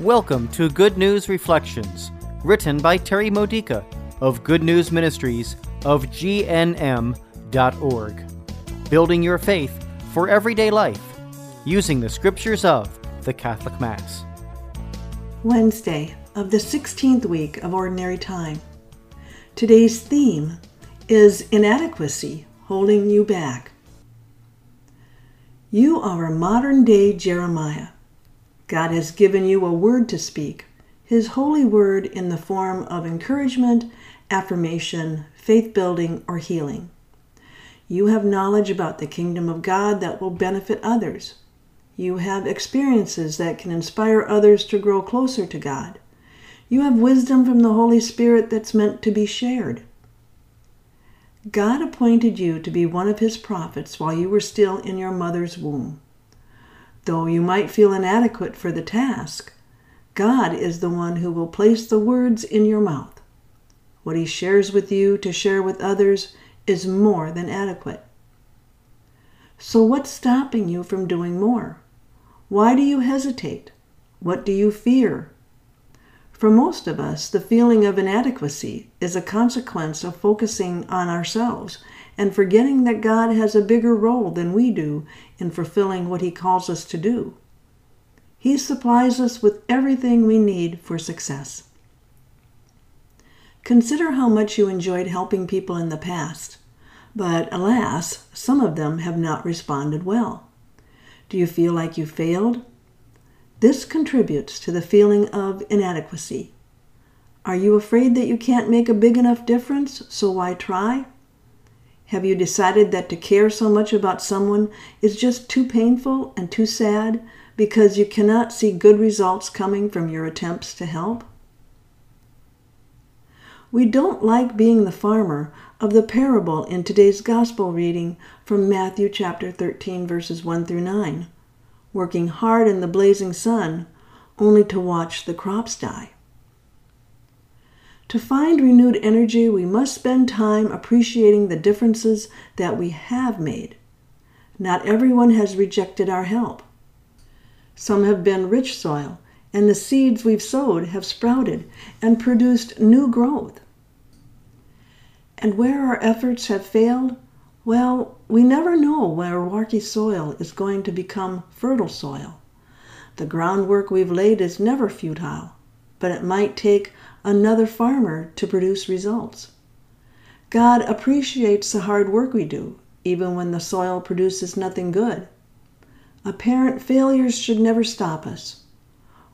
Welcome to Good News Reflections, written by Terry Modica of Good News Ministries of GNM.org. Building your faith for everyday life using the scriptures of the Catholic Mass. Wednesday of the 16th week of Ordinary Time. Today's theme is inadequacy holding you back. You are a modern day Jeremiah. God has given you a word to speak, His holy word in the form of encouragement, affirmation, faith building, or healing. You have knowledge about the kingdom of God that will benefit others. You have experiences that can inspire others to grow closer to God. You have wisdom from the Holy Spirit that's meant to be shared. God appointed you to be one of his prophets while you were still in your mother's womb. Though you might feel inadequate for the task, God is the one who will place the words in your mouth. What he shares with you to share with others is more than adequate. So, what's stopping you from doing more? Why do you hesitate? What do you fear? For most of us, the feeling of inadequacy is a consequence of focusing on ourselves and forgetting that God has a bigger role than we do in fulfilling what He calls us to do. He supplies us with everything we need for success. Consider how much you enjoyed helping people in the past, but alas, some of them have not responded well. Do you feel like you failed this contributes to the feeling of inadequacy. Are you afraid that you can't make a big enough difference, so why try? Have you decided that to care so much about someone is just too painful and too sad because you cannot see good results coming from your attempts to help? We don't like being the farmer of the parable in today's gospel reading from Matthew chapter 13 verses 1 through 9 working hard in the blazing sun, only to watch the crops die. To find renewed energy, we must spend time appreciating the differences that we have made. Not everyone has rejected our help. Some have been rich soil, and the seeds we've sowed have sprouted and produced new growth. And where our efforts have failed, well, we never know where rocky soil is going to become fertile soil. The groundwork we've laid is never futile, but it might take another farmer to produce results. God appreciates the hard work we do, even when the soil produces nothing good. Apparent failures should never stop us.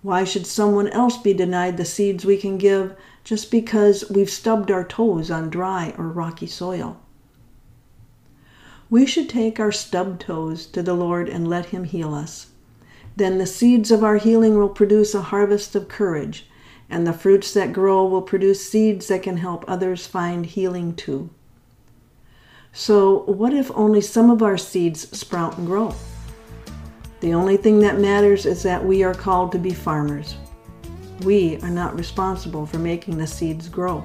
Why should someone else be denied the seeds we can give just because we've stubbed our toes on dry or rocky soil? we should take our stubbed toes to the Lord and let Him heal us. Then the seeds of our healing will produce a harvest of courage, and the fruits that grow will produce seeds that can help others find healing too. So, what if only some of our seeds sprout and grow? The only thing that matters is that we are called to be farmers. We are not responsible for making the seeds grow.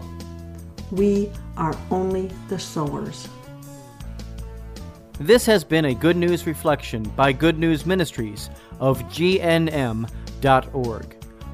We are only the sowers. This has been a Good News Reflection by Good News Ministries of GNM.org.